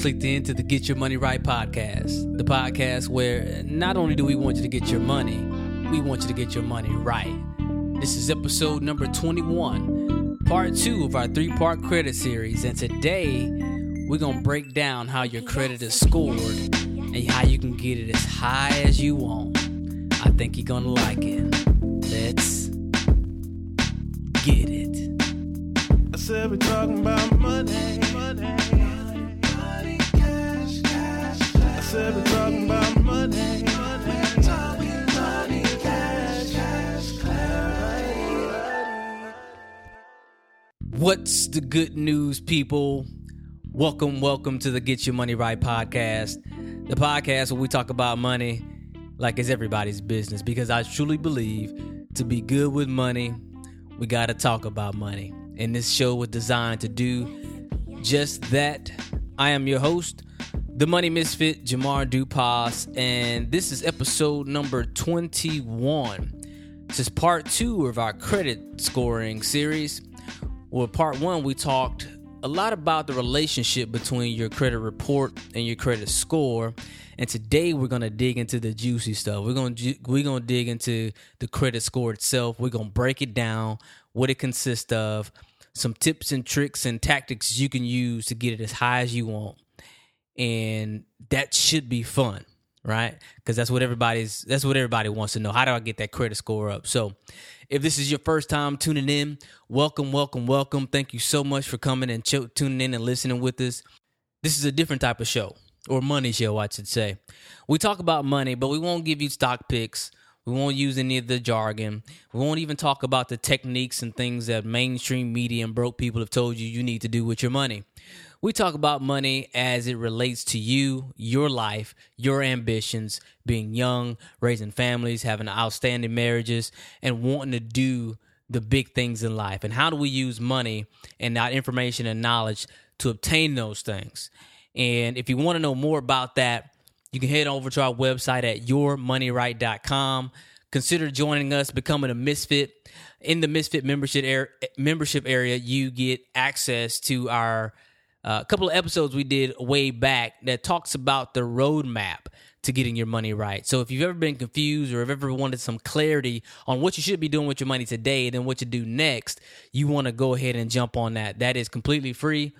clicked into the Get Your Money Right podcast, the podcast where not only do we want you to get your money, we want you to get your money right. This is episode number 21, part two of our three part credit series. And today, we're going to break down how your credit is scored and how you can get it as high as you want. I think you're going to like it. Let's get it. I said we're talking about money. money. Talking about money. What's the good news, people? Welcome, welcome to the Get Your Money Right podcast, the podcast where we talk about money like it's everybody's business. Because I truly believe to be good with money, we got to talk about money. And this show was designed to do just that. I am your host, the Money Misfit, Jamar Dupas, and this is episode number 21. This is part two of our credit scoring series. Well, part one, we talked a lot about the relationship between your credit report and your credit score. And today we're gonna dig into the juicy stuff. We're gonna we're gonna dig into the credit score itself. We're gonna break it down, what it consists of, some tips and tricks and tactics you can use to get it as high as you want. And that should be fun, right? Because that's what everybody's that's what everybody wants to know. How do I get that credit score up? So if this is your first time tuning in, welcome, welcome, welcome. Thank you so much for coming and ch- tuning in and listening with us. This is a different type of show, or money show, I should say. We talk about money, but we won't give you stock picks. We won't use any of the jargon. We won't even talk about the techniques and things that mainstream media and broke people have told you you need to do with your money. We talk about money as it relates to you, your life, your ambitions, being young, raising families, having outstanding marriages, and wanting to do the big things in life. And how do we use money and that information and knowledge to obtain those things? And if you want to know more about that, you can head over to our website at yourmoneyright.com. Consider joining us, becoming a misfit. In the misfit membership area, membership area, you get access to our a uh, couple of episodes we did way back that talks about the roadmap to getting your money right. So if you've ever been confused or have ever wanted some clarity on what you should be doing with your money today then what you do next, you want to go ahead and jump on that. That is completely free.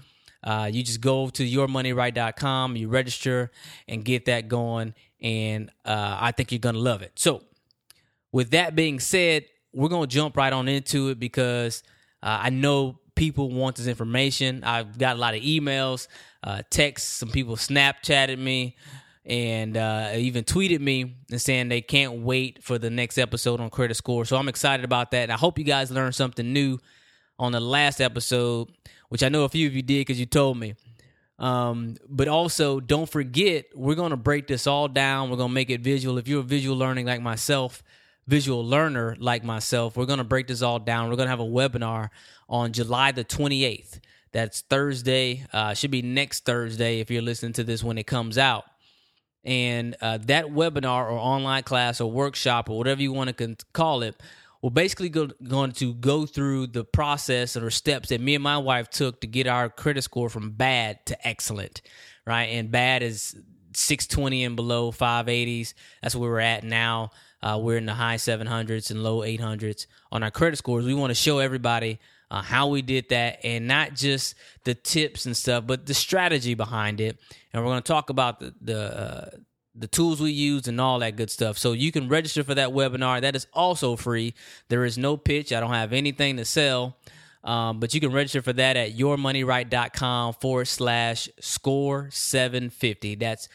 Uh, you just go to yourmoneyright.com, you register and get that going. And uh, I think you're going to love it. So, with that being said, we're going to jump right on into it because uh, I know people want this information. I've got a lot of emails, uh, texts. Some people Snapchatted me and uh, even tweeted me and saying they can't wait for the next episode on credit score. So I'm excited about that. And I hope you guys learned something new on the last episode, which I know a few of you did because you told me. Um, but also, don't forget, we're going to break this all down. We're going to make it visual. If you're a visual learning like myself, visual learner like myself, we're going to break this all down. We're going to have a webinar on July the 28th. That's Thursday. Uh, should be next Thursday if you're listening to this when it comes out. And uh, that webinar or online class or workshop or whatever you want to call it we're basically go, going to go through the process or steps that me and my wife took to get our credit score from bad to excellent, right? And bad is 620 and below, 580s. That's where we're at now. Uh, we're in the high 700s and low 800s on our credit scores. We want to show everybody uh, how we did that, and not just the tips and stuff, but the strategy behind it. And we're going to talk about the the, uh, the tools we use and all that good stuff. So you can register for that webinar. That is also free. There is no pitch. I don't have anything to sell. Um, but you can register for that at yourmoneyright.com forward slash score 750. That's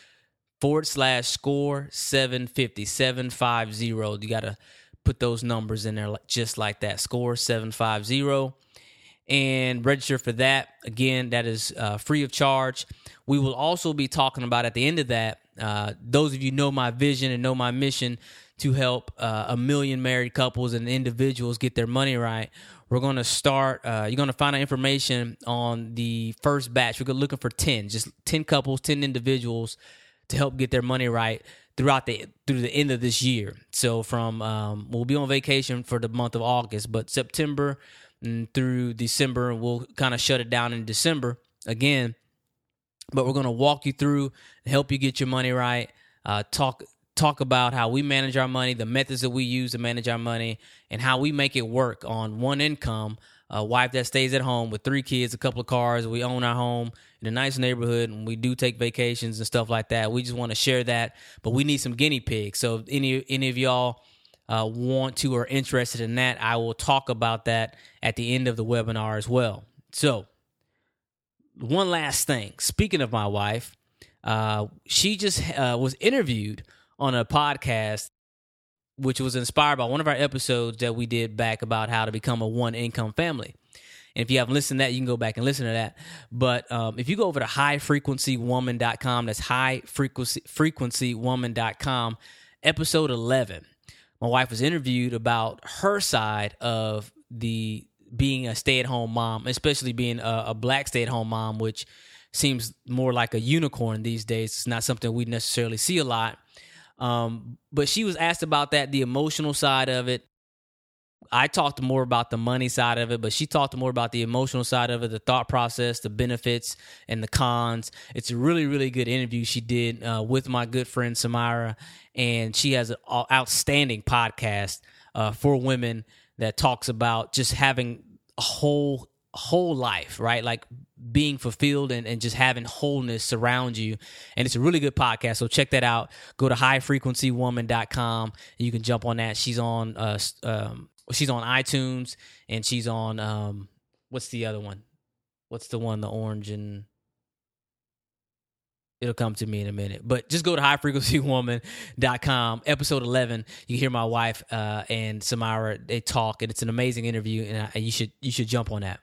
forward slash score 750, 750. You got to put those numbers in there just like that score 750 and register for that. Again, that is uh, free of charge. We will also be talking about at the end of that. Uh, those of you know my vision and know my mission to help uh, a million married couples and individuals get their money right. We're going to start. Uh, you're going to find out information on the first batch. We're looking for ten, just ten couples, ten individuals to help get their money right throughout the through the end of this year. So from um, we'll be on vacation for the month of August, but September and through December we'll kind of shut it down in December again. but we're to walk you through help you get your money right. Uh, talk talk about how we manage our money, the methods that we use to manage our money, and how we make it work on one income. A wife that stays at home with three kids, a couple of cars. We own our home in a nice neighborhood, and we do take vacations and stuff like that. We just want to share that, but we need some guinea pigs. So, if any any of y'all uh, want to or interested in that, I will talk about that at the end of the webinar as well. So, one last thing. Speaking of my wife, uh, she just uh, was interviewed on a podcast, which was inspired by one of our episodes that we did back about how to become a one income family. And if you haven't listened to that, you can go back and listen to that. But um, if you go over to highfrequencywoman.com, that's highfrequencywoman.com, episode 11, my wife was interviewed about her side of the being a stay at home mom, especially being a, a black stay at home mom, which seems more like a unicorn these days. It's not something we necessarily see a lot. Um, but she was asked about that, the emotional side of it. I talked more about the money side of it, but she talked more about the emotional side of it, the thought process, the benefits, and the cons. It's a really, really good interview she did uh, with my good friend Samira, and she has an outstanding podcast uh, for women that talks about just having a whole whole life, right? Like being fulfilled and, and just having wholeness surround you. And it's a really good podcast. So check that out. Go to highfrequencywoman.com and you can jump on that. She's on uh um she's on iTunes and she's on um what's the other one? What's the one, the orange and It'll come to me in a minute. But just go to highfrequencywoman.com, episode 11. You hear my wife uh, and Samara, they talk, and it's an amazing interview, and, I, you should you should jump on that.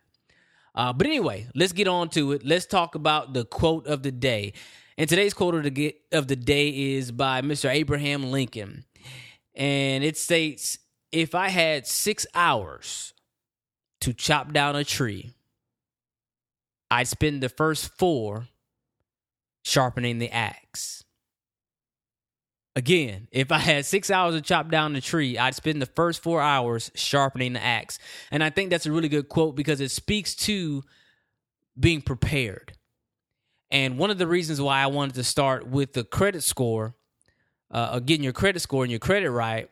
Uh, but anyway, let's get on to it. Let's talk about the quote of the day. And today's quote of the, of the day is by Mr. Abraham Lincoln. And it states If I had six hours to chop down a tree, I'd spend the first four sharpening the axe. Again, if I had six hours to chop down the tree, I'd spend the first four hours sharpening the axe. And I think that's a really good quote because it speaks to being prepared. And one of the reasons why I wanted to start with the credit score, uh, getting your credit score and your credit right,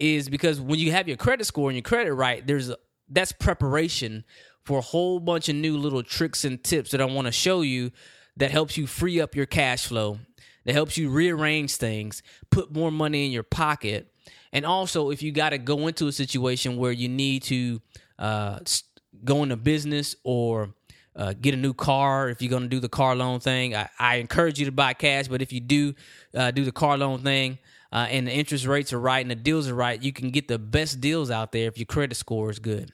is because when you have your credit score and your credit right, there's a, that's preparation for a whole bunch of new little tricks and tips that I want to show you that helps you free up your cash flow, that helps you rearrange things, put more money in your pocket. And also, if you got to go into a situation where you need to uh, go into business or uh, get a new car, if you're going to do the car loan thing, I, I, encourage you to buy cash. But if you do uh, do the car loan thing, uh, and the interest rates are right and the deals are right, you can get the best deals out there if your credit score is good.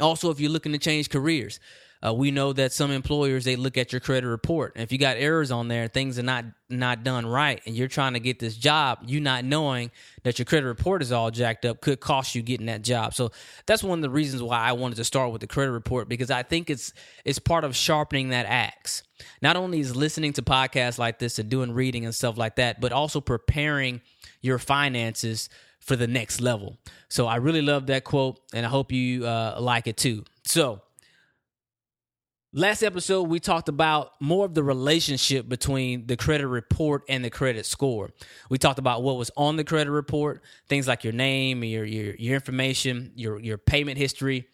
Also, if you're looking to change careers, uh, we know that some employers they look at your credit report, and if you got errors on there, things are not not done right, and you're trying to get this job, you not knowing that your credit report is all jacked up could cost you getting that job. So that's one of the reasons why I wanted to start with the credit report because I think it's it's part of sharpening that axe. Not only is listening to podcasts like this and doing reading and stuff like that, but also preparing your finances for the next level. So I really love that quote, and I hope you uh, like it too. So Last episode, we talked about more of the relationship between the credit report and the credit score. We talked about what was on the credit report, things like your name, your your, your information, your your payment history,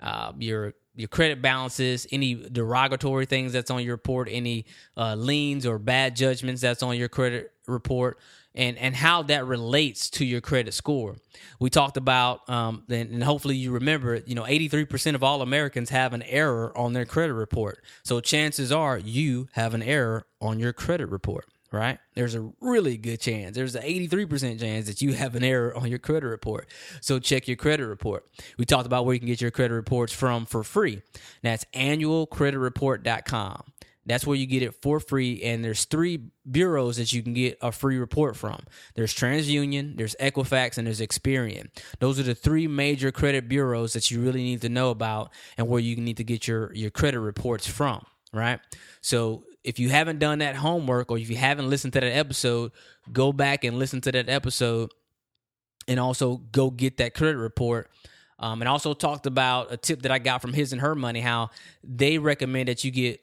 uh, your your credit balances, any derogatory things that's on your report, any uh, liens or bad judgments that's on your credit report, and and how that relates to your credit score. We talked about, um, and, and hopefully you remember, you know, eighty three percent of all Americans have an error on their credit report. So chances are you have an error on your credit report. Right? There's a really good chance. There's an 83% chance that you have an error on your credit report. So check your credit report. We talked about where you can get your credit reports from for free. That's annualcreditreport.com. That's where you get it for free. And there's three bureaus that you can get a free report from. There's TransUnion, there's Equifax, and there's Experian. Those are the three major credit bureaus that you really need to know about and where you need to get your, your credit reports from, right? So if you haven't done that homework or if you haven't listened to that episode, go back and listen to that episode and also go get that credit report. Um, and also talked about a tip that I got from his and her money, how they recommend that you get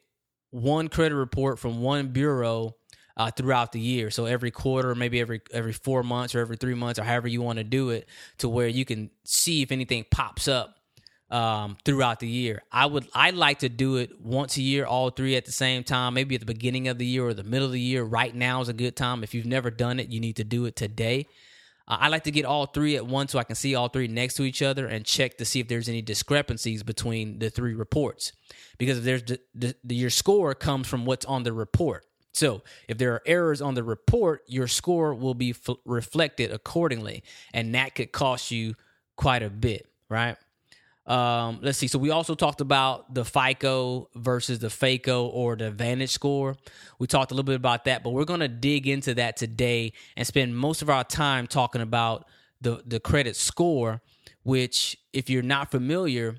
one credit report from one bureau uh, throughout the year. So every quarter, maybe every every four months or every three months, or however you want to do it, to where you can see if anything pops up um, throughout the year. I would I like to do it once a year, all three at the same time. Maybe at the beginning of the year or the middle of the year. Right now is a good time. If you've never done it, you need to do it today. Uh, I like to get all three at once so I can see all three next to each other and check to see if there's any discrepancies between the three reports. Because if there's the, the, the, your score comes from what's on the report. So if there are errors on the report, your score will be f- reflected accordingly, and that could cost you quite a bit, right? Um, let's see. So we also talked about the FICO versus the FAKO or the Vantage score. We talked a little bit about that, but we're going to dig into that today and spend most of our time talking about the the credit score. Which, if you're not familiar,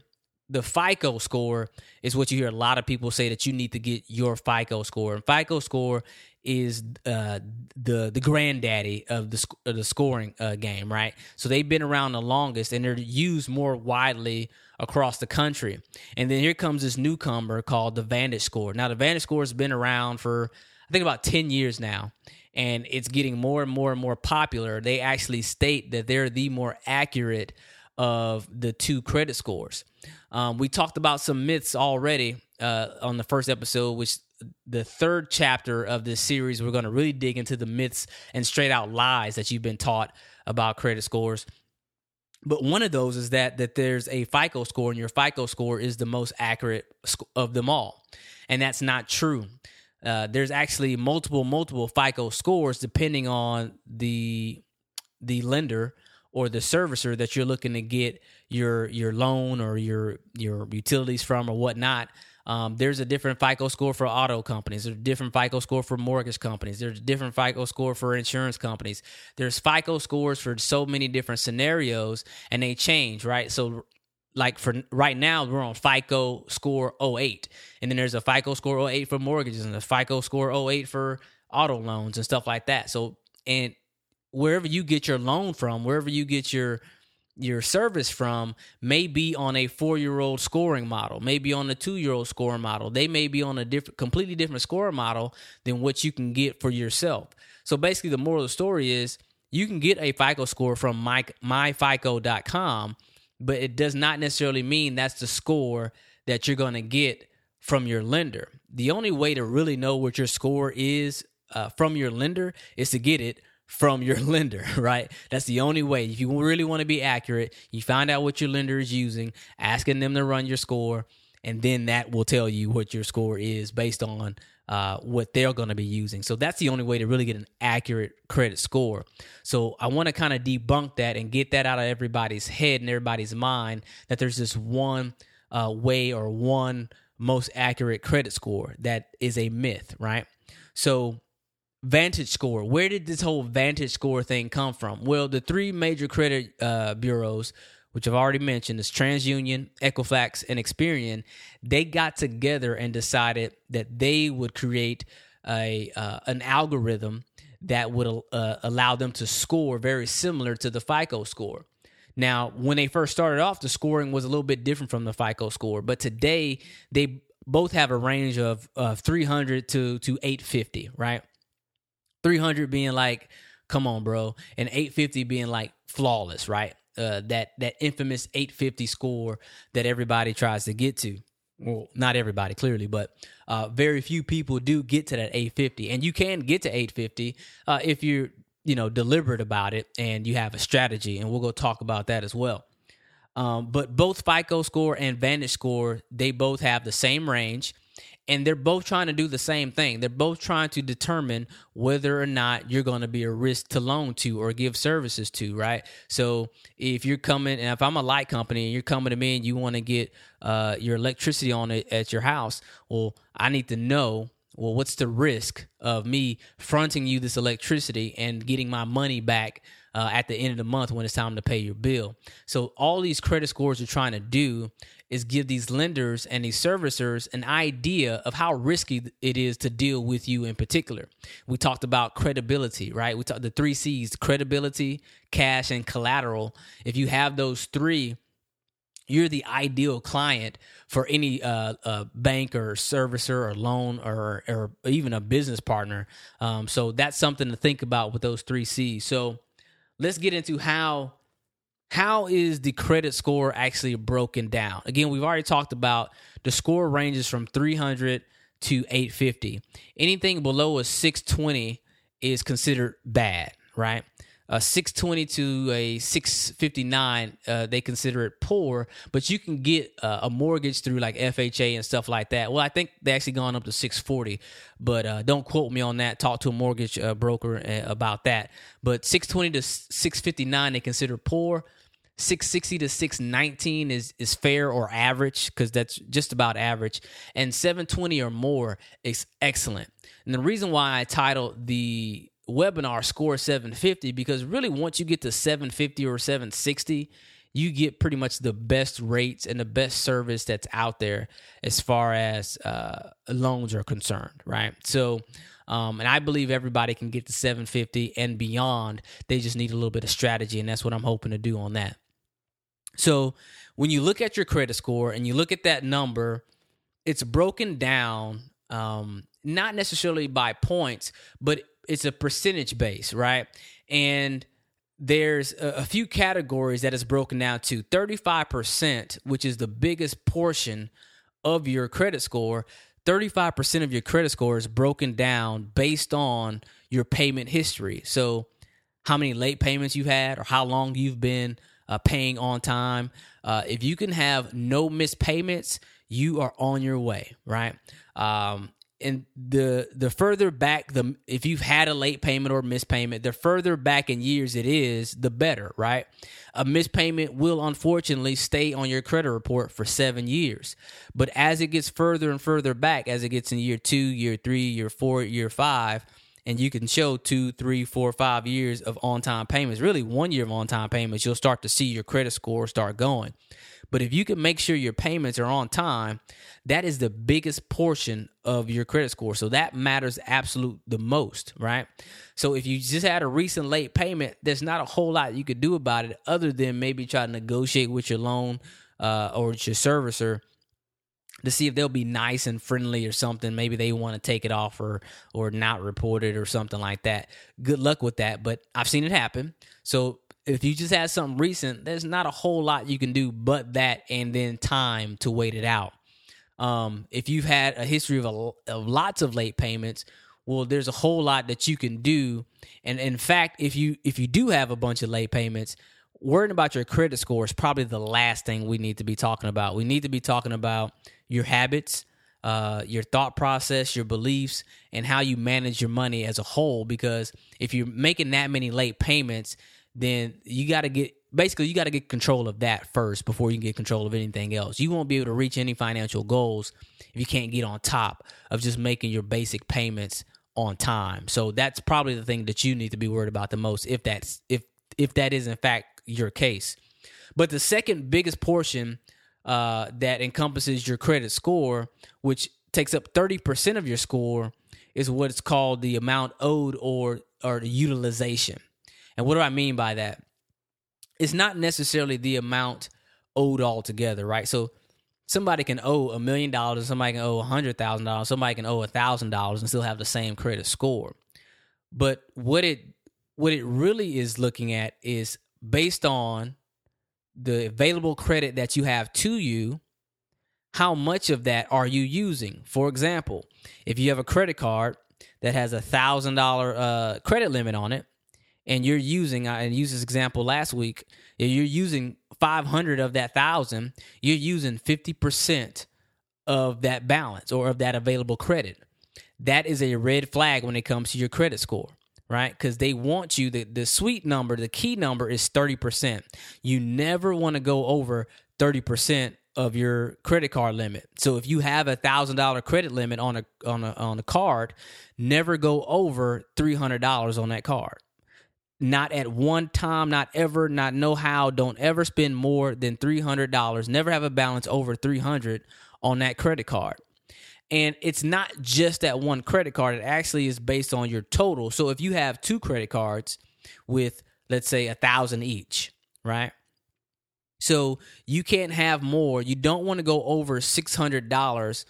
the FICO score is what you hear a lot of people say that you need to get your FICO score. And FICO score is uh, the the granddaddy of the of the scoring uh, game, right? So they've been around the longest, and they're used more widely across the country. And then here comes this newcomer called the Vantage Score. Now the Vantage Score has been around for I think about ten years now, and it's getting more and more and more popular. They actually state that they're the more accurate of the two credit scores. Um, we talked about some myths already uh, on the first episode, which the third chapter of this series, we're going to really dig into the myths and straight out lies that you've been taught about credit scores. But one of those is that that there's a FICO score, and your FICO score is the most accurate of them all, and that's not true. Uh, there's actually multiple multiple FICO scores depending on the the lender or the servicer that you're looking to get your your loan or your your utilities from or whatnot. Um, there's a different FICO score for auto companies. There's a different FICO score for mortgage companies. There's a different FICO score for insurance companies. There's FICO scores for so many different scenarios, and they change, right? So, like for right now, we're on FICO score 08, and then there's a FICO score 08 for mortgages and a FICO score 08 for auto loans and stuff like that. So, and wherever you get your loan from, wherever you get your your service from may be on a four year old scoring model, maybe on a two year old scoring model. They may be on a different, completely different scoring model than what you can get for yourself. So basically, the moral of the story is you can get a FICO score from my, myfico.com, but it does not necessarily mean that's the score that you're going to get from your lender. The only way to really know what your score is uh, from your lender is to get it from your lender, right? That's the only way. If you really want to be accurate, you find out what your lender is using, asking them to run your score, and then that will tell you what your score is based on uh, what they're going to be using. So that's the only way to really get an accurate credit score. So I want to kind of debunk that and get that out of everybody's head and everybody's mind that there's this one uh, way or one most accurate credit score that is a myth, right? So Vantage score. Where did this whole Vantage score thing come from? Well, the three major credit uh, bureaus, which I've already mentioned, is TransUnion, Equifax, and Experian. They got together and decided that they would create a uh, an algorithm that would uh, allow them to score very similar to the FICO score. Now, when they first started off, the scoring was a little bit different from the FICO score, but today they both have a range of, of 300 to to 850, right? 300 being like, come on, bro, and 850 being like flawless, right? Uh, that that infamous 850 score that everybody tries to get to. Well, not everybody clearly, but uh, very few people do get to that 850, and you can get to 850 uh, if you're you know deliberate about it and you have a strategy, and we'll go talk about that as well. Um, but both FICO score and Vantage score, they both have the same range and they're both trying to do the same thing. They're both trying to determine whether or not you're going to be a risk to loan to or give services to, right? So if you're coming, and if I'm a light company and you're coming to me and you want to get uh, your electricity on it at your house, well, I need to know well, what's the risk of me fronting you this electricity and getting my money back uh, at the end of the month when it's time to pay your bill? So, all these credit scores are trying to do is give these lenders and these servicers an idea of how risky it is to deal with you in particular. We talked about credibility, right? We talked the three C's credibility, cash, and collateral. If you have those three, you're the ideal client for any uh, uh, bank or servicer or loan or or even a business partner. Um, so that's something to think about with those three C's. So let's get into how how is the credit score actually broken down? Again, we've already talked about the score ranges from 300 to 850. Anything below a 620 is considered bad, right? A 620 to a 659, uh, they consider it poor, but you can get uh, a mortgage through like FHA and stuff like that. Well, I think they actually gone up to 640, but uh, don't quote me on that. Talk to a mortgage uh, broker uh, about that. But 620 to 659, they consider poor. 660 to 619 is is fair or average because that's just about average and 720 or more is excellent and the reason why i titled the webinar score 750 because really once you get to 750 or 760 you get pretty much the best rates and the best service that's out there as far as uh, loans are concerned right so um, and I believe everybody can get to 750 and beyond. They just need a little bit of strategy, and that's what I'm hoping to do on that. So when you look at your credit score and you look at that number, it's broken down um, not necessarily by points, but it's a percentage base, right? And there's a, a few categories that is broken down to 35%, which is the biggest portion of your credit score. 35% of your credit score is broken down based on your payment history. So, how many late payments you've had, or how long you've been uh, paying on time. Uh, if you can have no missed payments, you are on your way, right? Um, and the the further back the if you've had a late payment or missed payment, the further back in years it is, the better, right? A missed payment will unfortunately stay on your credit report for seven years. But as it gets further and further back, as it gets in year two, year three, year four, year five, and you can show two, three, four, five years of on time payments, really one year of on time payments, you'll start to see your credit score start going. But if you can make sure your payments are on time, that is the biggest portion of your credit score. So that matters absolute the most, right? So if you just had a recent late payment, there's not a whole lot you could do about it other than maybe try to negotiate with your loan uh, or your servicer to see if they'll be nice and friendly or something. Maybe they want to take it off or or not report it or something like that. Good luck with that, but I've seen it happen. So if you just had something recent, there's not a whole lot you can do but that and then time to wait it out. Um, if you've had a history of, a, of lots of late payments, well, there's a whole lot that you can do. And in fact, if you if you do have a bunch of late payments, worrying about your credit score is probably the last thing we need to be talking about. We need to be talking about your habits, uh, your thought process, your beliefs, and how you manage your money as a whole. Because if you're making that many late payments, then you got to get basically you got to get control of that first before you can get control of anything else. You won't be able to reach any financial goals if you can't get on top of just making your basic payments on time. So that's probably the thing that you need to be worried about the most if that's if if that is in fact your case. But the second biggest portion uh, that encompasses your credit score, which takes up 30% of your score, is what's called the amount owed or or the utilization. And what do I mean by that? It's not necessarily the amount owed altogether, right? So somebody can owe a million dollars, somebody can owe a hundred thousand dollars, somebody can owe a thousand dollars and still have the same credit score. But what it what it really is looking at is based on the available credit that you have to you, how much of that are you using? For example, if you have a credit card that has a thousand dollar uh, credit limit on it, and you're using, I used this example last week, if you're using 500 of that thousand, you're using 50% of that balance or of that available credit. That is a red flag when it comes to your credit score right? Because they want you, the, the sweet number, the key number is 30%. You never want to go over 30% of your credit card limit. So if you have a thousand dollar credit limit on a on a on a card, never go over three hundred dollars on that card. Not at one time, not ever, not no how. Don't ever spend more than three hundred dollars. Never have a balance over three hundred on that credit card. And it's not just that one credit card, it actually is based on your total. So if you have two credit cards with, let's say, a thousand each, right? So you can't have more. You don't want to go over six hundred dollars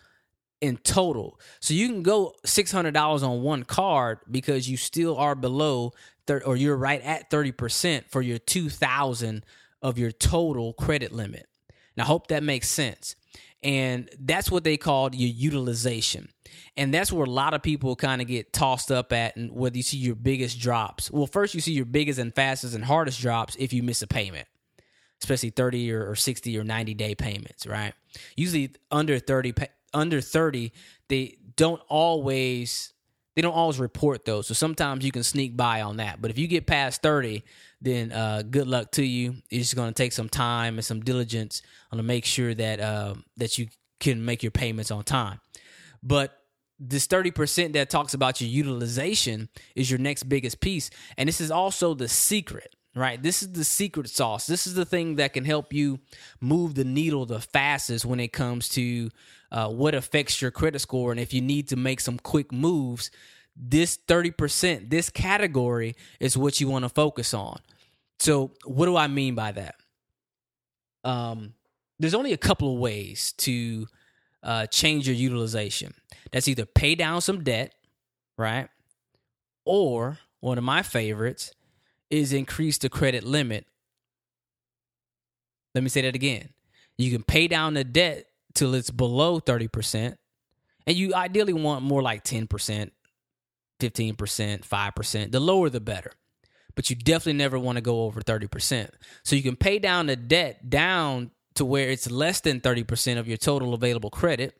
in total. So you can go six hundred dollars on one card because you still are below thir- or you're right at thirty percent for your two thousand of your total credit limit. And I hope that makes sense. And that's what they called your utilization. And that's where a lot of people kind of get tossed up at and whether you see your biggest drops. Well, first you see your biggest and fastest and hardest drops if you miss a payment especially 30 or, or 60 or 90 day payments, right? Usually under 30 under 30, they don't always they don't always report those. So sometimes you can sneak by on that. But if you get past 30, then uh, good luck to you. It's going to take some time and some diligence on to make sure that uh, that you can make your payments on time. But this 30% that talks about your utilization is your next biggest piece. And this is also the secret right? This is the secret sauce. This is the thing that can help you move the needle the fastest when it comes to uh, what affects your credit score. And if you need to make some quick moves, this 30%, this category is what you want to focus on. So, what do I mean by that? Um, there's only a couple of ways to uh, change your utilization. That's either pay down some debt, right? Or one of my favorites is increase the credit limit. Let me say that again. You can pay down the debt till it's below 30%, and you ideally want more like 10%, 15%, 5%. The lower the better. But you definitely never want to go over 30%. So you can pay down the debt down to where it's less than 30% of your total available credit,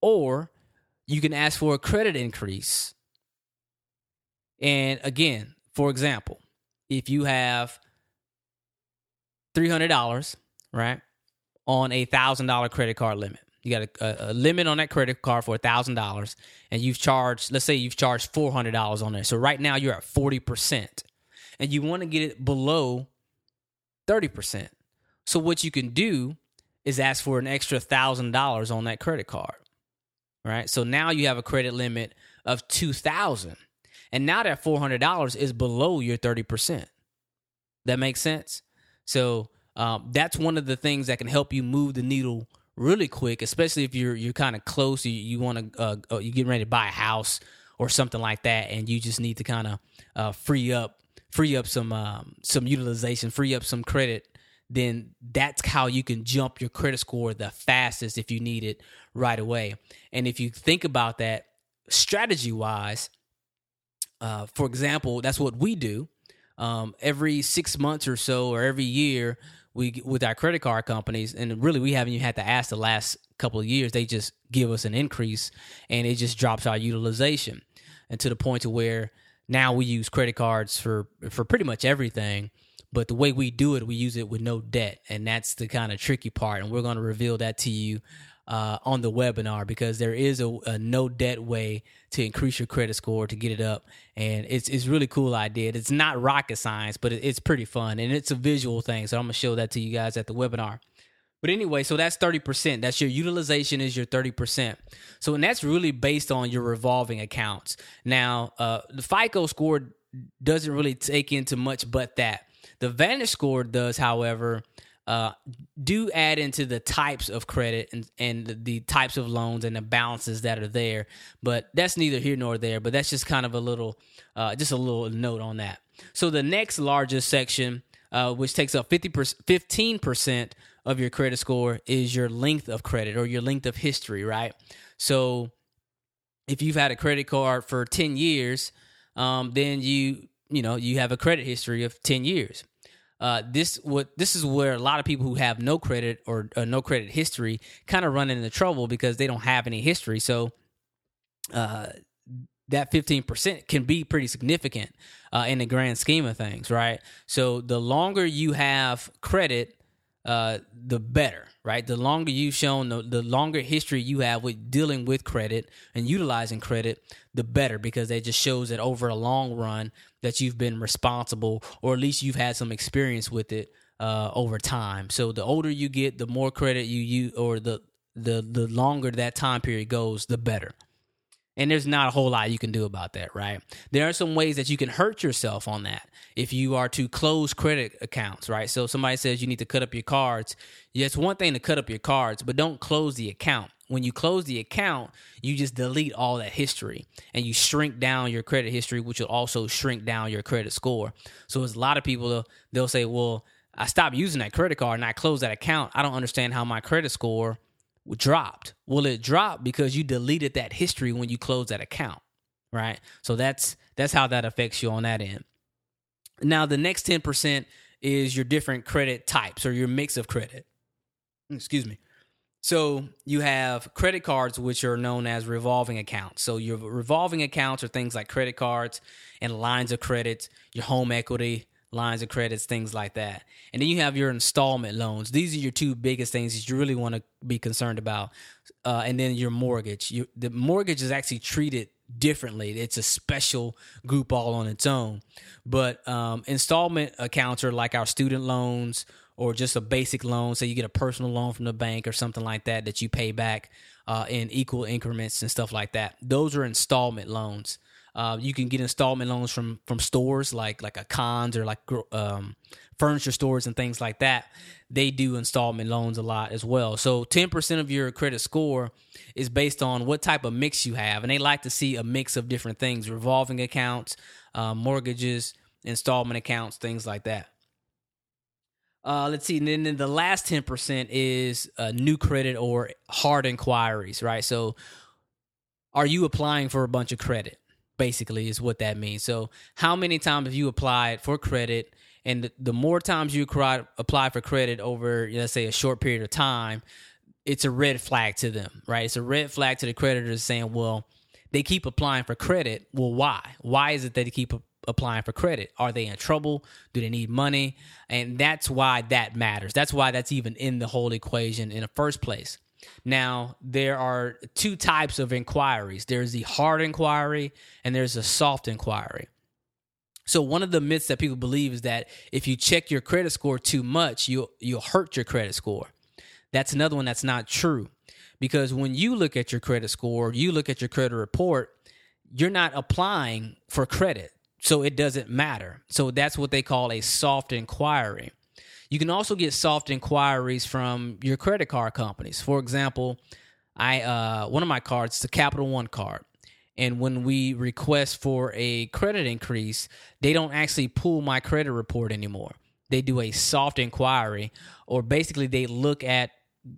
or you can ask for a credit increase. And again, for example, if you have $300, right, on a $1,000 credit card limit. You got a, a, limit on that credit card for $1,000 and you've charged, let's say you've charged $400 on there. So right now you're at 40% and you want to get it below 30%. So what you can do is ask for an extra $1,000 on that credit card. Right? So now you have a credit limit of 2000 and now that $400 is below your 30%. That makes sense? So um, that's one of the things that can help you move the needle really quick, especially if you're you're kind of close. You, you want to uh, uh, you getting ready to buy a house or something like that, and you just need to kind of uh, free up free up some um, some utilization, free up some credit. Then that's how you can jump your credit score the fastest if you need it right away. And if you think about that strategy wise, uh, for example, that's what we do. Um, every six months or so, or every year, we with our credit card companies, and really we haven't even had to ask the last couple of years. They just give us an increase, and it just drops our utilization, and to the point to where now we use credit cards for for pretty much everything. But the way we do it, we use it with no debt, and that's the kind of tricky part. And we're going to reveal that to you uh, on the webinar because there is a, a, no debt way to increase your credit score to get it up, and it's it's really cool idea. It's not rocket science, but it, it's pretty fun and it's a visual thing. So I'm gonna show that to you guys at the webinar. But anyway, so that's 30%. That's your utilization is your 30%. So, and that's really based on your revolving accounts. Now, uh, the FICO score doesn't really take into much but that. The Vantage score does, however, uh, do add into the types of credit and, and the, types of loans and the balances that are there. But that's neither here nor there. But that's just kind of a little, uh, just a little note on that. So the next largest section, uh, which takes up 50 15% of your credit score, is your length of credit or your length of history, right? So if you've had a credit card for 10 years, um, then you, you know, you have a credit history of 10 years uh, this what this is where a lot of people who have no credit or uh, no credit history kind of run into trouble because they don't have any history. So uh, that fifteen percent can be pretty significant uh, in the grand scheme of things, right? So the longer you have credit, uh, the better, right? The longer you've shown, the, the longer history you have with dealing with credit and utilizing credit, the better because that just shows that over a long run that you've been responsible or at least you've had some experience with it uh, over time. So the older you get, the more credit you use, or the the the longer that time period goes, the better. And there's not a whole lot you can do about that, right? There are some ways that you can hurt yourself on that if you are to close credit accounts, right? So somebody says you need to cut up your cards. Yeah, it's one thing to cut up your cards, but don't close the account. When you close the account, you just delete all that history and you shrink down your credit history, which will also shrink down your credit score. So, as a lot of people, they'll say, Well, I stopped using that credit card and I closed that account. I don't understand how my credit score dropped. Well, it dropped because you deleted that history when you closed that account, right? So that's that's how that affects you on that end. Now, the next 10% is your different credit types or your mix of credit. Excuse me. So you have credit cards, which are known as revolving accounts. So your revolving accounts are things like credit cards and lines of credit, your home equity, lines of credits, things like that. And then you have your installment loans. These are your two biggest things that you really want to be concerned about. Uh, and then your mortgage. You, the mortgage is actually treated differently. It's a special group all on its own. But um, installment accounts are like our student loans or just a basic loan. So you get a personal loan from the bank or something like that that you pay back uh, in equal increments and stuff like that. Those are installment loans. Uh, you can get installment loans from from stores like like a cons or like um, furniture stores and things like that. They do installment loans a lot as well. So ten percent of your credit score is based on what type of mix you have, and they like to see a mix of different things: revolving accounts, uh, mortgages, installment accounts, things like that. Uh, let's see. And then the last 10% is uh, new credit or hard inquiries, right? So, are you applying for a bunch of credit? Basically is what that means. So, how many times have you applied for credit? And the, more times you apply for credit over, let's say, a short period of time, it's a red flag to them, right? It's a red flag to the creditors saying, well, they keep applying for credit. Well, why? Why is it that they keep applying for credit? Are they in trouble? Do they need money? And that's why that matters. That's why that's even in the whole equation in the first place. Now, there are two types of inquiries there's the hard inquiry and there's a soft inquiry. So one of the myths that people believe is that if you check your credit score too much, you'll you'll hurt your credit score. That's another one that's not true. Because when you look at your credit score, you look at your credit report, you're not applying for credit. So it doesn't matter. So that's what they call a soft inquiry. You can also get soft inquiries from your credit card companies. For example, I uh, one of my cards, the Capital One card. And when we request for a credit increase, they don't actually pull my credit report anymore. They do a soft inquiry, or basically they look at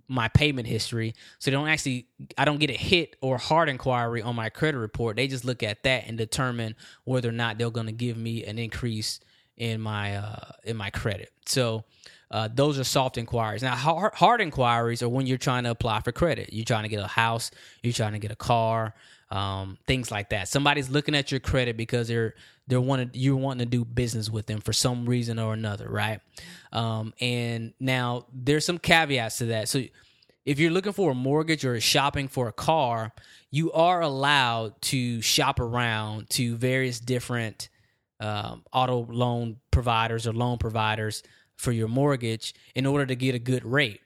my payment history. So they don't actually, I don't get a hit or hard inquiry on my credit report. They just look at that and determine whether or not they're going to give me an increase in my uh, in my credit. So uh, those are soft inquiries. Now, hard, hard, inquiries are when you're trying to apply for credit. You're trying to get a house. You're trying to get a car. Um, things like that. Somebody's looking at your credit because they're they're wanting you're wanting to do business with them for some reason or another, right? Um, and now there's some caveats to that. So if you're looking for a mortgage or shopping for a car, you are allowed to shop around to various different um, auto loan providers or loan providers for your mortgage in order to get a good rate.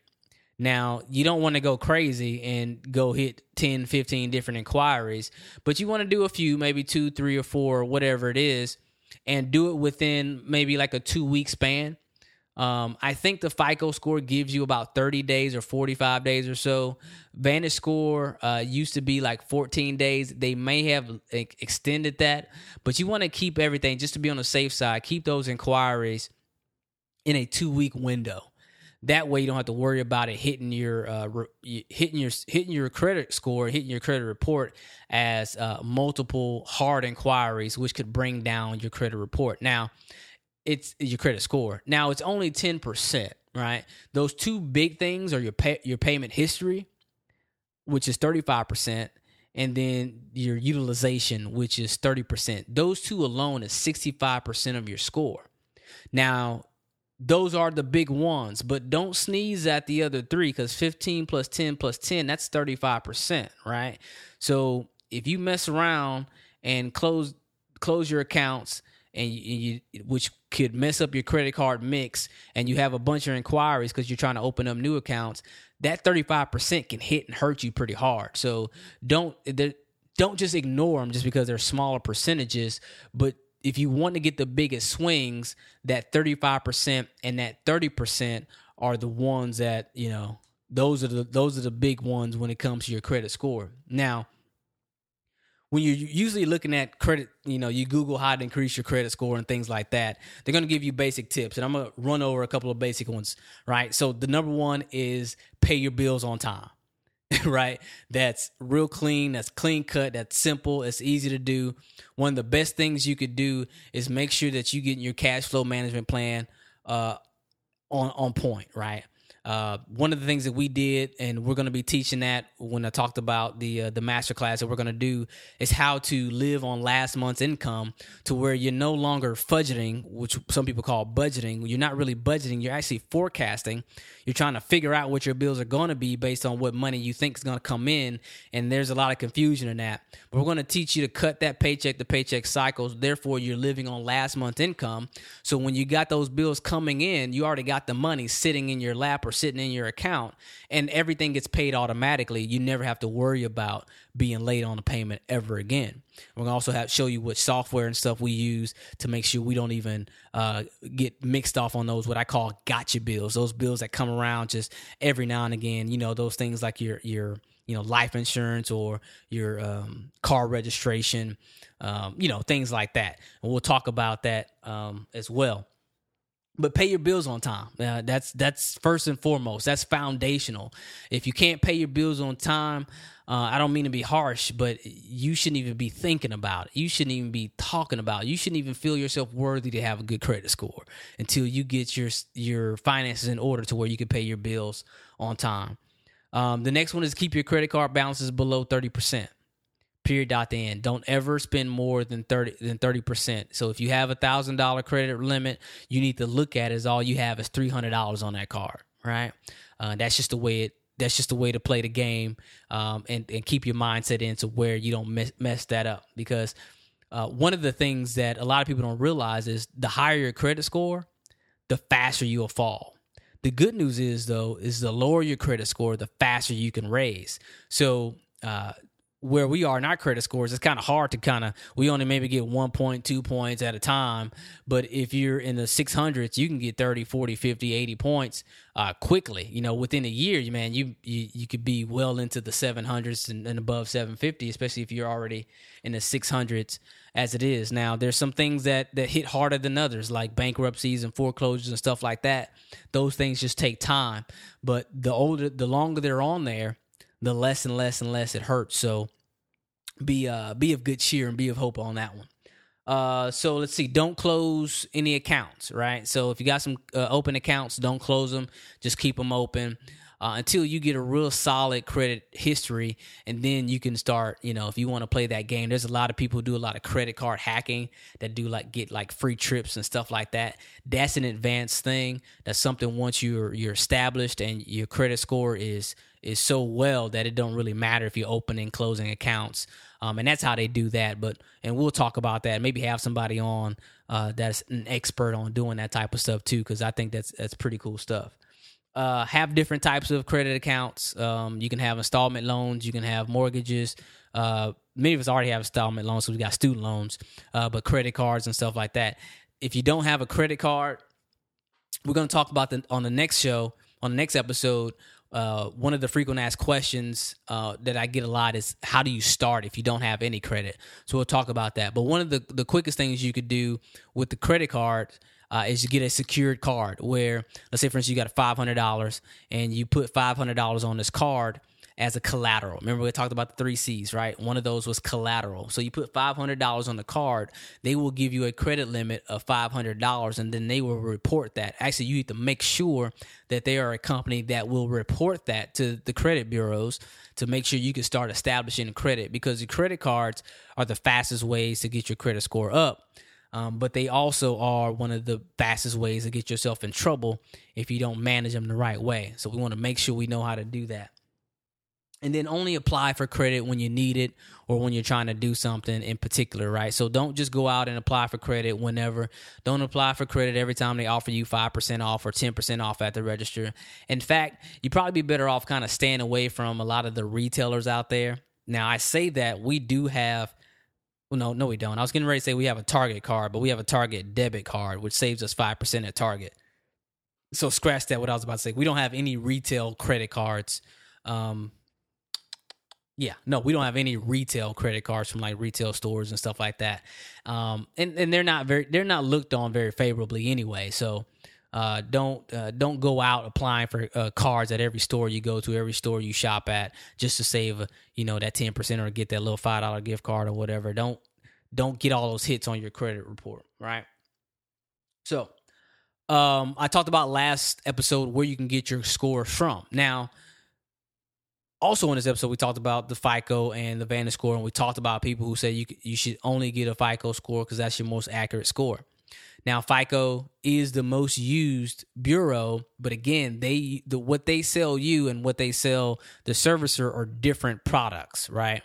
Now, you don't want to go crazy and go hit 10, 15 different inquiries, but you want to do a few, maybe two, three, or four, whatever it is, and do it within maybe like a two week span. Um, I think the FICO score gives you about 30 days or 45 days or so. Vantage score uh, used to be like 14 days. They may have extended that, but you want to keep everything just to be on the safe side. Keep those inquiries in a two week window. That way, you don't have to worry about it hitting your uh, re- hitting your hitting your credit score, hitting your credit report as uh, multiple hard inquiries, which could bring down your credit report. Now, it's your credit score. Now it's only 10%, right? Those two big things are your pay, your payment history, which is 35%, and then your utilization, which is 30%. Those two alone is 65% of your score. Now, those are the big ones, but don't sneeze at the other three because 15 plus 10 plus 10, that's 35%, right? So if you mess around and close close your accounts and you, you, which could mess up your credit card mix and you have a bunch of inquiries because you're trying to open up new accounts that 35% can hit and hurt you pretty hard so don't don't just ignore them just because they're smaller percentages, but if you want to get the biggest swings, that 35% and that 30% are the ones that, you know, those are the those are the big ones when it comes to your credit score. Now, when you're usually looking at credit, you know, you Google how to increase your credit score and things like that. They're going to give you basic tips, and I'm going to run over a couple of basic ones, right? So the number one is pay your bills on time, right? That's real clean, that's clean cut, that's simple, it's easy to do. One of the best things you could do is make sure that you get your cash flow management plan uh, on on point, right? Uh, one of the things that we did, and we're going to be teaching that when I talked about the uh, the master class that we're going to do, is how to live on last month's income to where you're no longer fudgeting, which some people call budgeting. You're not really budgeting; you're actually forecasting. You're trying to figure out what your bills are going to be based on what money you think is going to come in, and there's a lot of confusion in that. But we're going to teach you to cut that paycheck to paycheck cycles. Therefore, you're living on last month's income. So when you got those bills coming in, you already got the money sitting in your lap or sitting in your account and everything gets paid automatically. You never have to worry about being late on a payment ever again. We're gonna also have show you what software and stuff we use to make sure we don't even uh, get mixed off on those what I call gotcha bills. Those bills that come around just every now and again. You know those things like your your you know life insurance or your um, car registration. Um, you know things like that, and we'll talk about that um, as well but pay your bills on time. Uh, that's that's first and foremost. That's foundational. If you can't pay your bills on time, uh, I don't mean to be harsh, but you shouldn't even be thinking about it. You shouldn't even be talking about it. You shouldn't even feel yourself worthy to have a good credit score until you get your your finances in order to where you can pay your bills on time. Um, the next one is keep your credit card balances below thirty percent period dot to end. Don't ever spend more than 30 than 30% so if you have a thousand dollar credit limit you need to look at is all you have is $300 on that card right? Uh, that's just the way it that's just the way to play the game um, and, and keep your mindset into where you don't mess, mess that up. Because uh, one of the things that a lot of people don't realize is the higher your credit score the faster you'll fall. The good news is though is the lower your credit score the faster you can raise. So uh, where we are in our credit scores, it's kind of hard to kind of we only maybe get one point, two points at a time. But if you're in the 600s, you can get 30, 40, 50, 80 points uh, quickly. You know, within a year, you man, you you, you could be well into the 700s and, and above 750, especially if you're already in the 600s as it is. Now, there's some things that that hit harder than others, like bankruptcies and foreclosures and stuff like that. Those things just take time. But the older, the longer they're on there the less and less and less it hurts. So be uh be of good cheer and be of hope on that one. Uh, so let's see. Don't close any accounts, right? So if you got some uh, open accounts, don't close them. Just keep them open uh, until you get a real solid credit history, and then you can start. You know, if you want to play that game, there's a lot of people who do a lot of credit card hacking that do like get like free trips and stuff like that. That's an advanced thing. That's something once you're you're established and your credit score is is so well that it don't really matter if you're opening closing accounts. Um, and that's how they do that. But and we'll talk about that. Maybe have somebody on uh, that's an expert on doing that type of stuff too, because I think that's that's pretty cool stuff uh, have different types of credit accounts. Um, you can have installment loans, you can have mortgages. Uh, many of us already have installment loans, so we got student loans, uh, but credit cards and stuff like that. If you don't have a credit card, we're going to talk about the on the next show, on the next episode. Uh, one of the frequent asked questions uh, that I get a lot is how do you start if you don't have any credit? So we'll talk about that. But one of the the quickest things you could do with the credit card uh, is to get a secured card where, let's say, for instance, you got $500 and you put $500 on this card as a collateral. Remember, we talked about the three C's, right? One of those was collateral. So you put $500 on the card, they will give you a credit limit of $500 and then they will report that. Actually, you need to make sure that they are a company that will report that to the credit bureaus to make sure you can start establishing credit because the credit cards are the fastest ways to get your credit score up. Um, but they also are one of the fastest ways to get yourself in trouble if you don't manage them the right way. So we want to make sure we know how to do that. And then only apply for credit when you need it or when you're trying to do something in particular, right? So don't just go out and apply for credit whenever. Don't apply for credit every time they offer you 5% off or 10% off at the register. In fact, you'd probably be better off kind of staying away from a lot of the retailers out there Now I say that we do have. No, no, we don't. I was getting ready to say we have a Target card, but we have a Target debit card, which saves us five percent at Target. So scratch that. What I was about to say. We don't have any retail credit cards. Um, yeah, no, we don't have any retail credit cards from like retail stores and stuff like that. Um, and and they're not very they're not looked on very favorably anyway. So uh, don't uh, don't go out applying for uh, cards at every store you go to, every store you shop at, just to save you know that ten percent or get that little five dollar gift card or whatever. Don't don't get all those hits on your credit report, right? So, um, I talked about last episode where you can get your score from. Now, also in this episode, we talked about the FICO and the Vantage score, and we talked about people who say you you should only get a FICO score because that's your most accurate score. Now, FICO is the most used bureau, but again, they the what they sell you and what they sell the servicer are different products, right?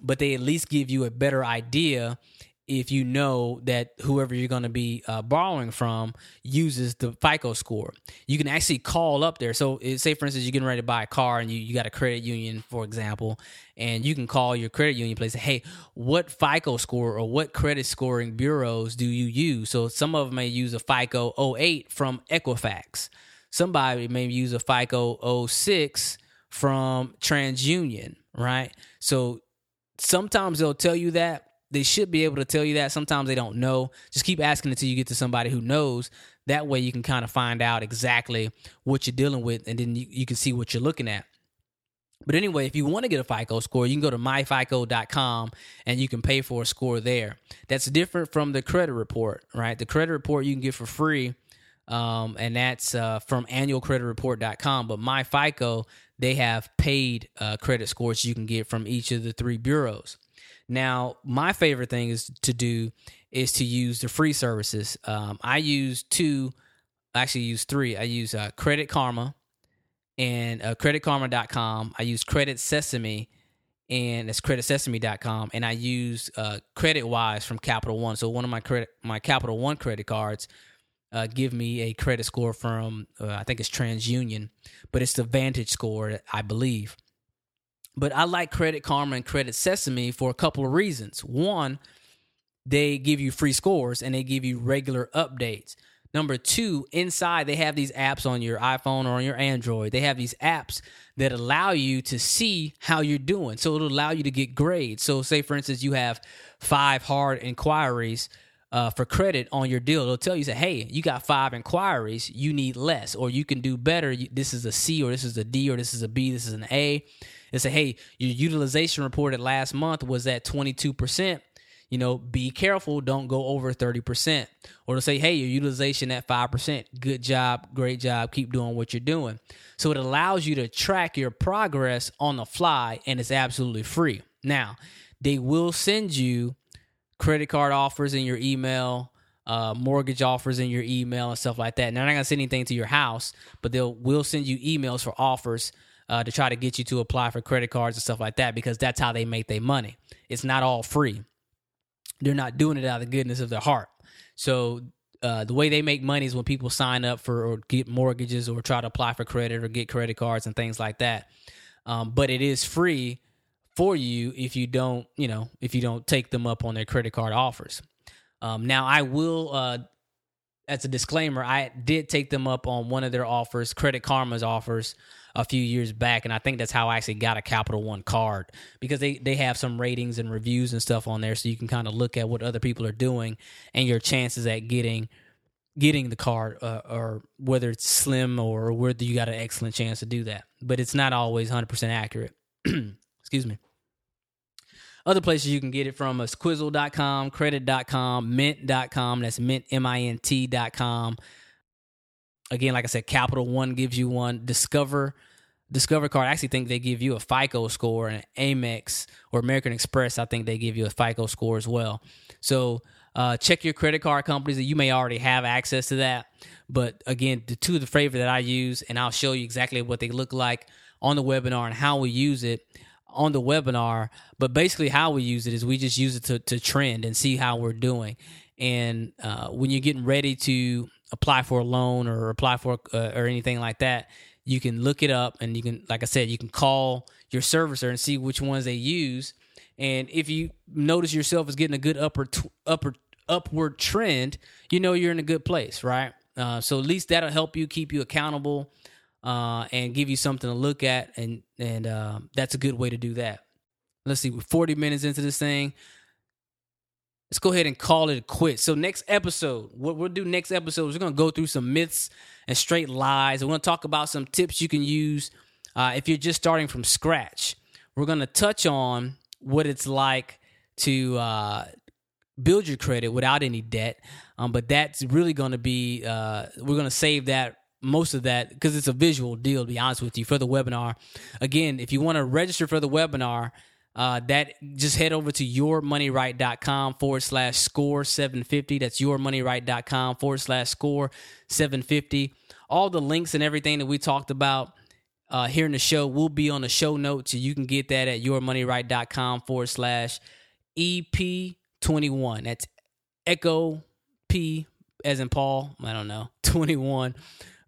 But they at least give you a better idea if you know that whoever you're going to be uh, borrowing from uses the FICO score. You can actually call up there. So, say for instance, you're getting ready to buy a car and you, you got a credit union, for example, and you can call your credit union place. Hey, what FICO score or what credit scoring bureaus do you use? So, some of them may use a FICO 08 from Equifax. Somebody may use a FICO 06 from TransUnion, right? So, sometimes they'll tell you that they should be able to tell you that. Sometimes they don't know. Just keep asking until you get to somebody who knows. That way you can kind of find out exactly what you're dealing with and then you, you can see what you're looking at. But anyway, if you want to get a FICO score, you can go to myfico.com and you can pay for a score there. That's different from the credit report, right? The credit report you can get for free, um, and that's uh, from annualcreditreport.com. But myfico, they have paid uh, credit scores you can get from each of the three bureaus. Now, my favorite thing is to do is to use the free services. Um, I use two, actually use three. I use uh, Credit Karma and uh, creditkarma.com. I use Credit Sesame and it's creditsesame.com and I use uh, CreditWise from Capital One. So one of my credit my Capital One credit cards uh, give me a credit score from uh, I think it's TransUnion, but it's the Vantage score, I believe. But I like Credit Karma and Credit Sesame for a couple of reasons. One, they give you free scores and they give you regular updates. Number two, inside they have these apps on your iPhone or on your Android. They have these apps that allow you to see how you're doing. So it'll allow you to get grades. So, say for instance, you have five hard inquiries uh, for credit on your deal. It'll tell you, say, hey, you got five inquiries, you need less, or you can do better. This is a C, or this is a D, or this is a B, this is an A and say, hey, your utilization reported last month was at 22%. You know, be careful, don't go over 30%. Or to say, hey, your utilization at 5%. Good job, great job, keep doing what you're doing. So it allows you to track your progress on the fly and it's absolutely free. Now, they will send you credit card offers in your email, uh, mortgage offers in your email and stuff like that. And they're not gonna send anything to your house, but they'll will send you emails for offers uh, to try to get you to apply for credit cards and stuff like that because that's how they make their money. It's not all free. They're not doing it out of the goodness of their heart. So uh, the way they make money is when people sign up for or get mortgages or try to apply for credit or get credit cards and things like that. Um, but it is free for you if you don't, you know, if you don't take them up on their credit card offers. Um, now, I will, uh, as a disclaimer, I did take them up on one of their offers, Credit Karma's offers, a few years back, and I think that's how I actually got a Capital One card because they they have some ratings and reviews and stuff on there, so you can kind of look at what other people are doing and your chances at getting getting the card, uh, or whether it's slim or whether you got an excellent chance to do that. But it's not always hundred percent accurate. Excuse me. Other places you can get it from is Quizzle.com, Credit.com, Mint.com. That's Mint, M-I-N-T.com again, like I said, Capital One gives you one. Discover Discover card, I actually think they give you a FICO score, and Amex or American Express, I think they give you a FICO score as well. So uh, check your credit card companies. that You may already have access to that, but again, the two of the favorite that I use, and I'll show you exactly what they look like on the webinar and how we use it on the webinar. But basically, how we use it is we just use it to, to trend and see how we're doing. And uh, when you're getting ready to apply for a loan or apply for uh, or anything like that, you can look it up and you can, like I said, you can call your servicer and see which ones they use. And if you notice yourself as getting a good upper t- upper upward trend, you know you're in a good place, right? Uh, so at least that'll help you keep you accountable uh, and give you something to look at, and and uh, that's a good way to do that. Let's see, we're 40 minutes into this thing. Let's go ahead and call it a quit. So next episode, what we'll do next episode is we're gonna go through some myths and straight lies. We're gonna talk about some tips you can use uh, if you're just starting from scratch. We're gonna touch on what it's like to uh, build your credit without any debt. Um, but that's really going to be uh, we're going to save that most of that because it's a visual deal. To be honest with you, for the webinar. Again, if you want to register for the webinar. Uh, that just head over to yourmoneyright.com forward slash score 750. That's yourmoneyright.com forward slash score 750. All the links and everything that we talked about uh, here in the show will be on the show notes. You can get that at yourmoneyright.com forward slash EP21. That's Echo P as in Paul. I don't know. 21.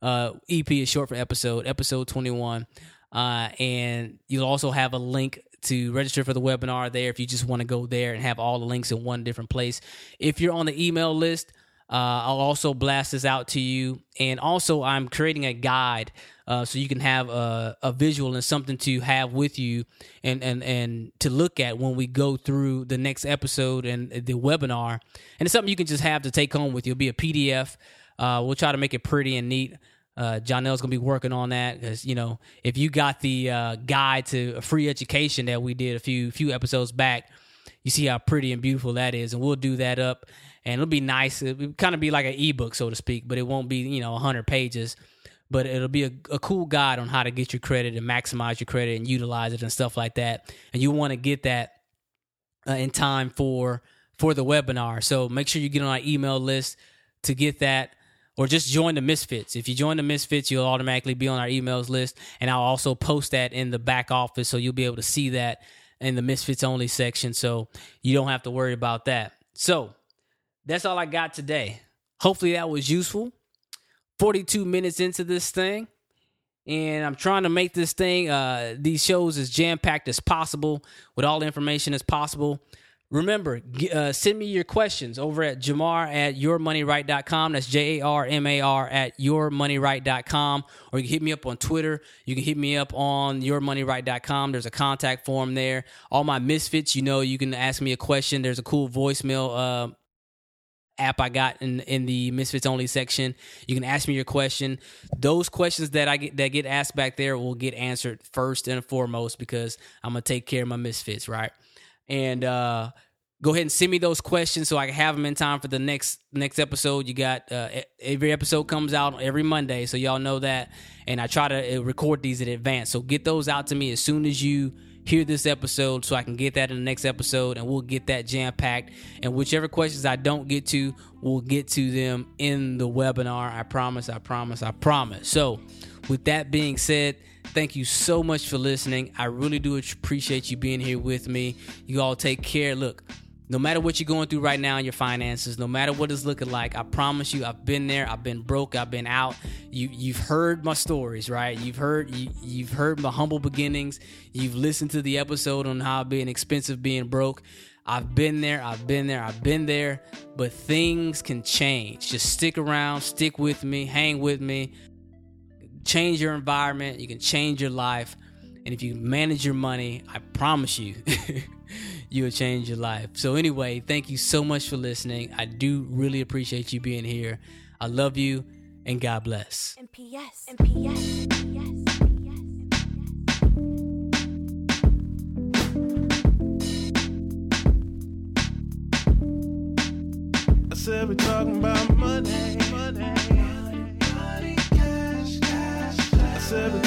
Uh, EP is short for episode, episode 21. Uh, and you'll also have a link to register for the webinar there if you just want to go there and have all the links in one different place. If you're on the email list, uh, I'll also blast this out to you. And also, I'm creating a guide uh, so you can have a, a visual and something to have with you and, and, and to look at when we go through the next episode and the webinar. And it's something you can just have to take home with you. It'll be a PDF. Uh, we'll try to make it pretty and neat. Uh, gonna be working on that because you know if you got the uh, guide to free education that we did a few few episodes back, you see how pretty and beautiful that is, and we'll do that up, and it'll be nice. It'll kind of be like an ebook, so to speak, but it won't be you know hundred pages, but it'll be a, a cool guide on how to get your credit and maximize your credit and utilize it and stuff like that. And you want to get that uh, in time for for the webinar, so make sure you get on our email list to get that or just join the Misfits. If you join the Misfits, you'll automatically be on our emails list, and I'll also post that in the back office, so you'll be able to see that in the Misfits only section, so you don't have to worry about that. So that's all I got today. Hopefully that was useful. 42 minutes into this thing. And I'm trying to make this thing, uh, these shows as jam packed as possible with all the information as possible. Remember, uh, send me your questions over at Jarmar at yourmoneyright.com. That's J A R M A R at yourmoneyright.com. Or you can hit me up on Twitter. You can hit me up on yourmoneyright.com. There's a contact form there. All my misfits, you know, you can ask me a question. There's a cool voicemail uh, app I got in in the Misfits only section. You can ask me your question. Those questions that I get that get asked back there will get answered first and foremost because I'm gonna take care of my misfits, right? And uh, go ahead and send me those questions so I can have them in time for the next next episode. You got uh, every episode comes out every Monday, so y'all know that. And I try to uh, record these in advance, so get those out to me as soon as you hear this episode so I can get that in the next episode and we'll get that jam packed. And whichever questions I don't get to, we'll get to them in the webinar. I promise, I promise, I promise. So, with that being said, thank you so much for listening. I really do appreciate you being here with me. You all take care. Look, no matter what you're going through right now in your finances, no matter what it's looking like, I promise you, I've been there. I've been broke. I've been out. You, you've heard my stories, right? You've heard you, you've heard my humble beginnings. You've listened to the episode on how being expensive, being broke. I've been there. I've been there. I've been there. But things can change. Just stick around. Stick with me. Hang with me. Change your environment. You can change your life. And if you manage your money, I promise you. you will change your life. So, anyway, thank you so much for listening. I do really appreciate you being here. I love you and God bless. And P.S. And P.S. And P.S. I said we're talking about money. seven.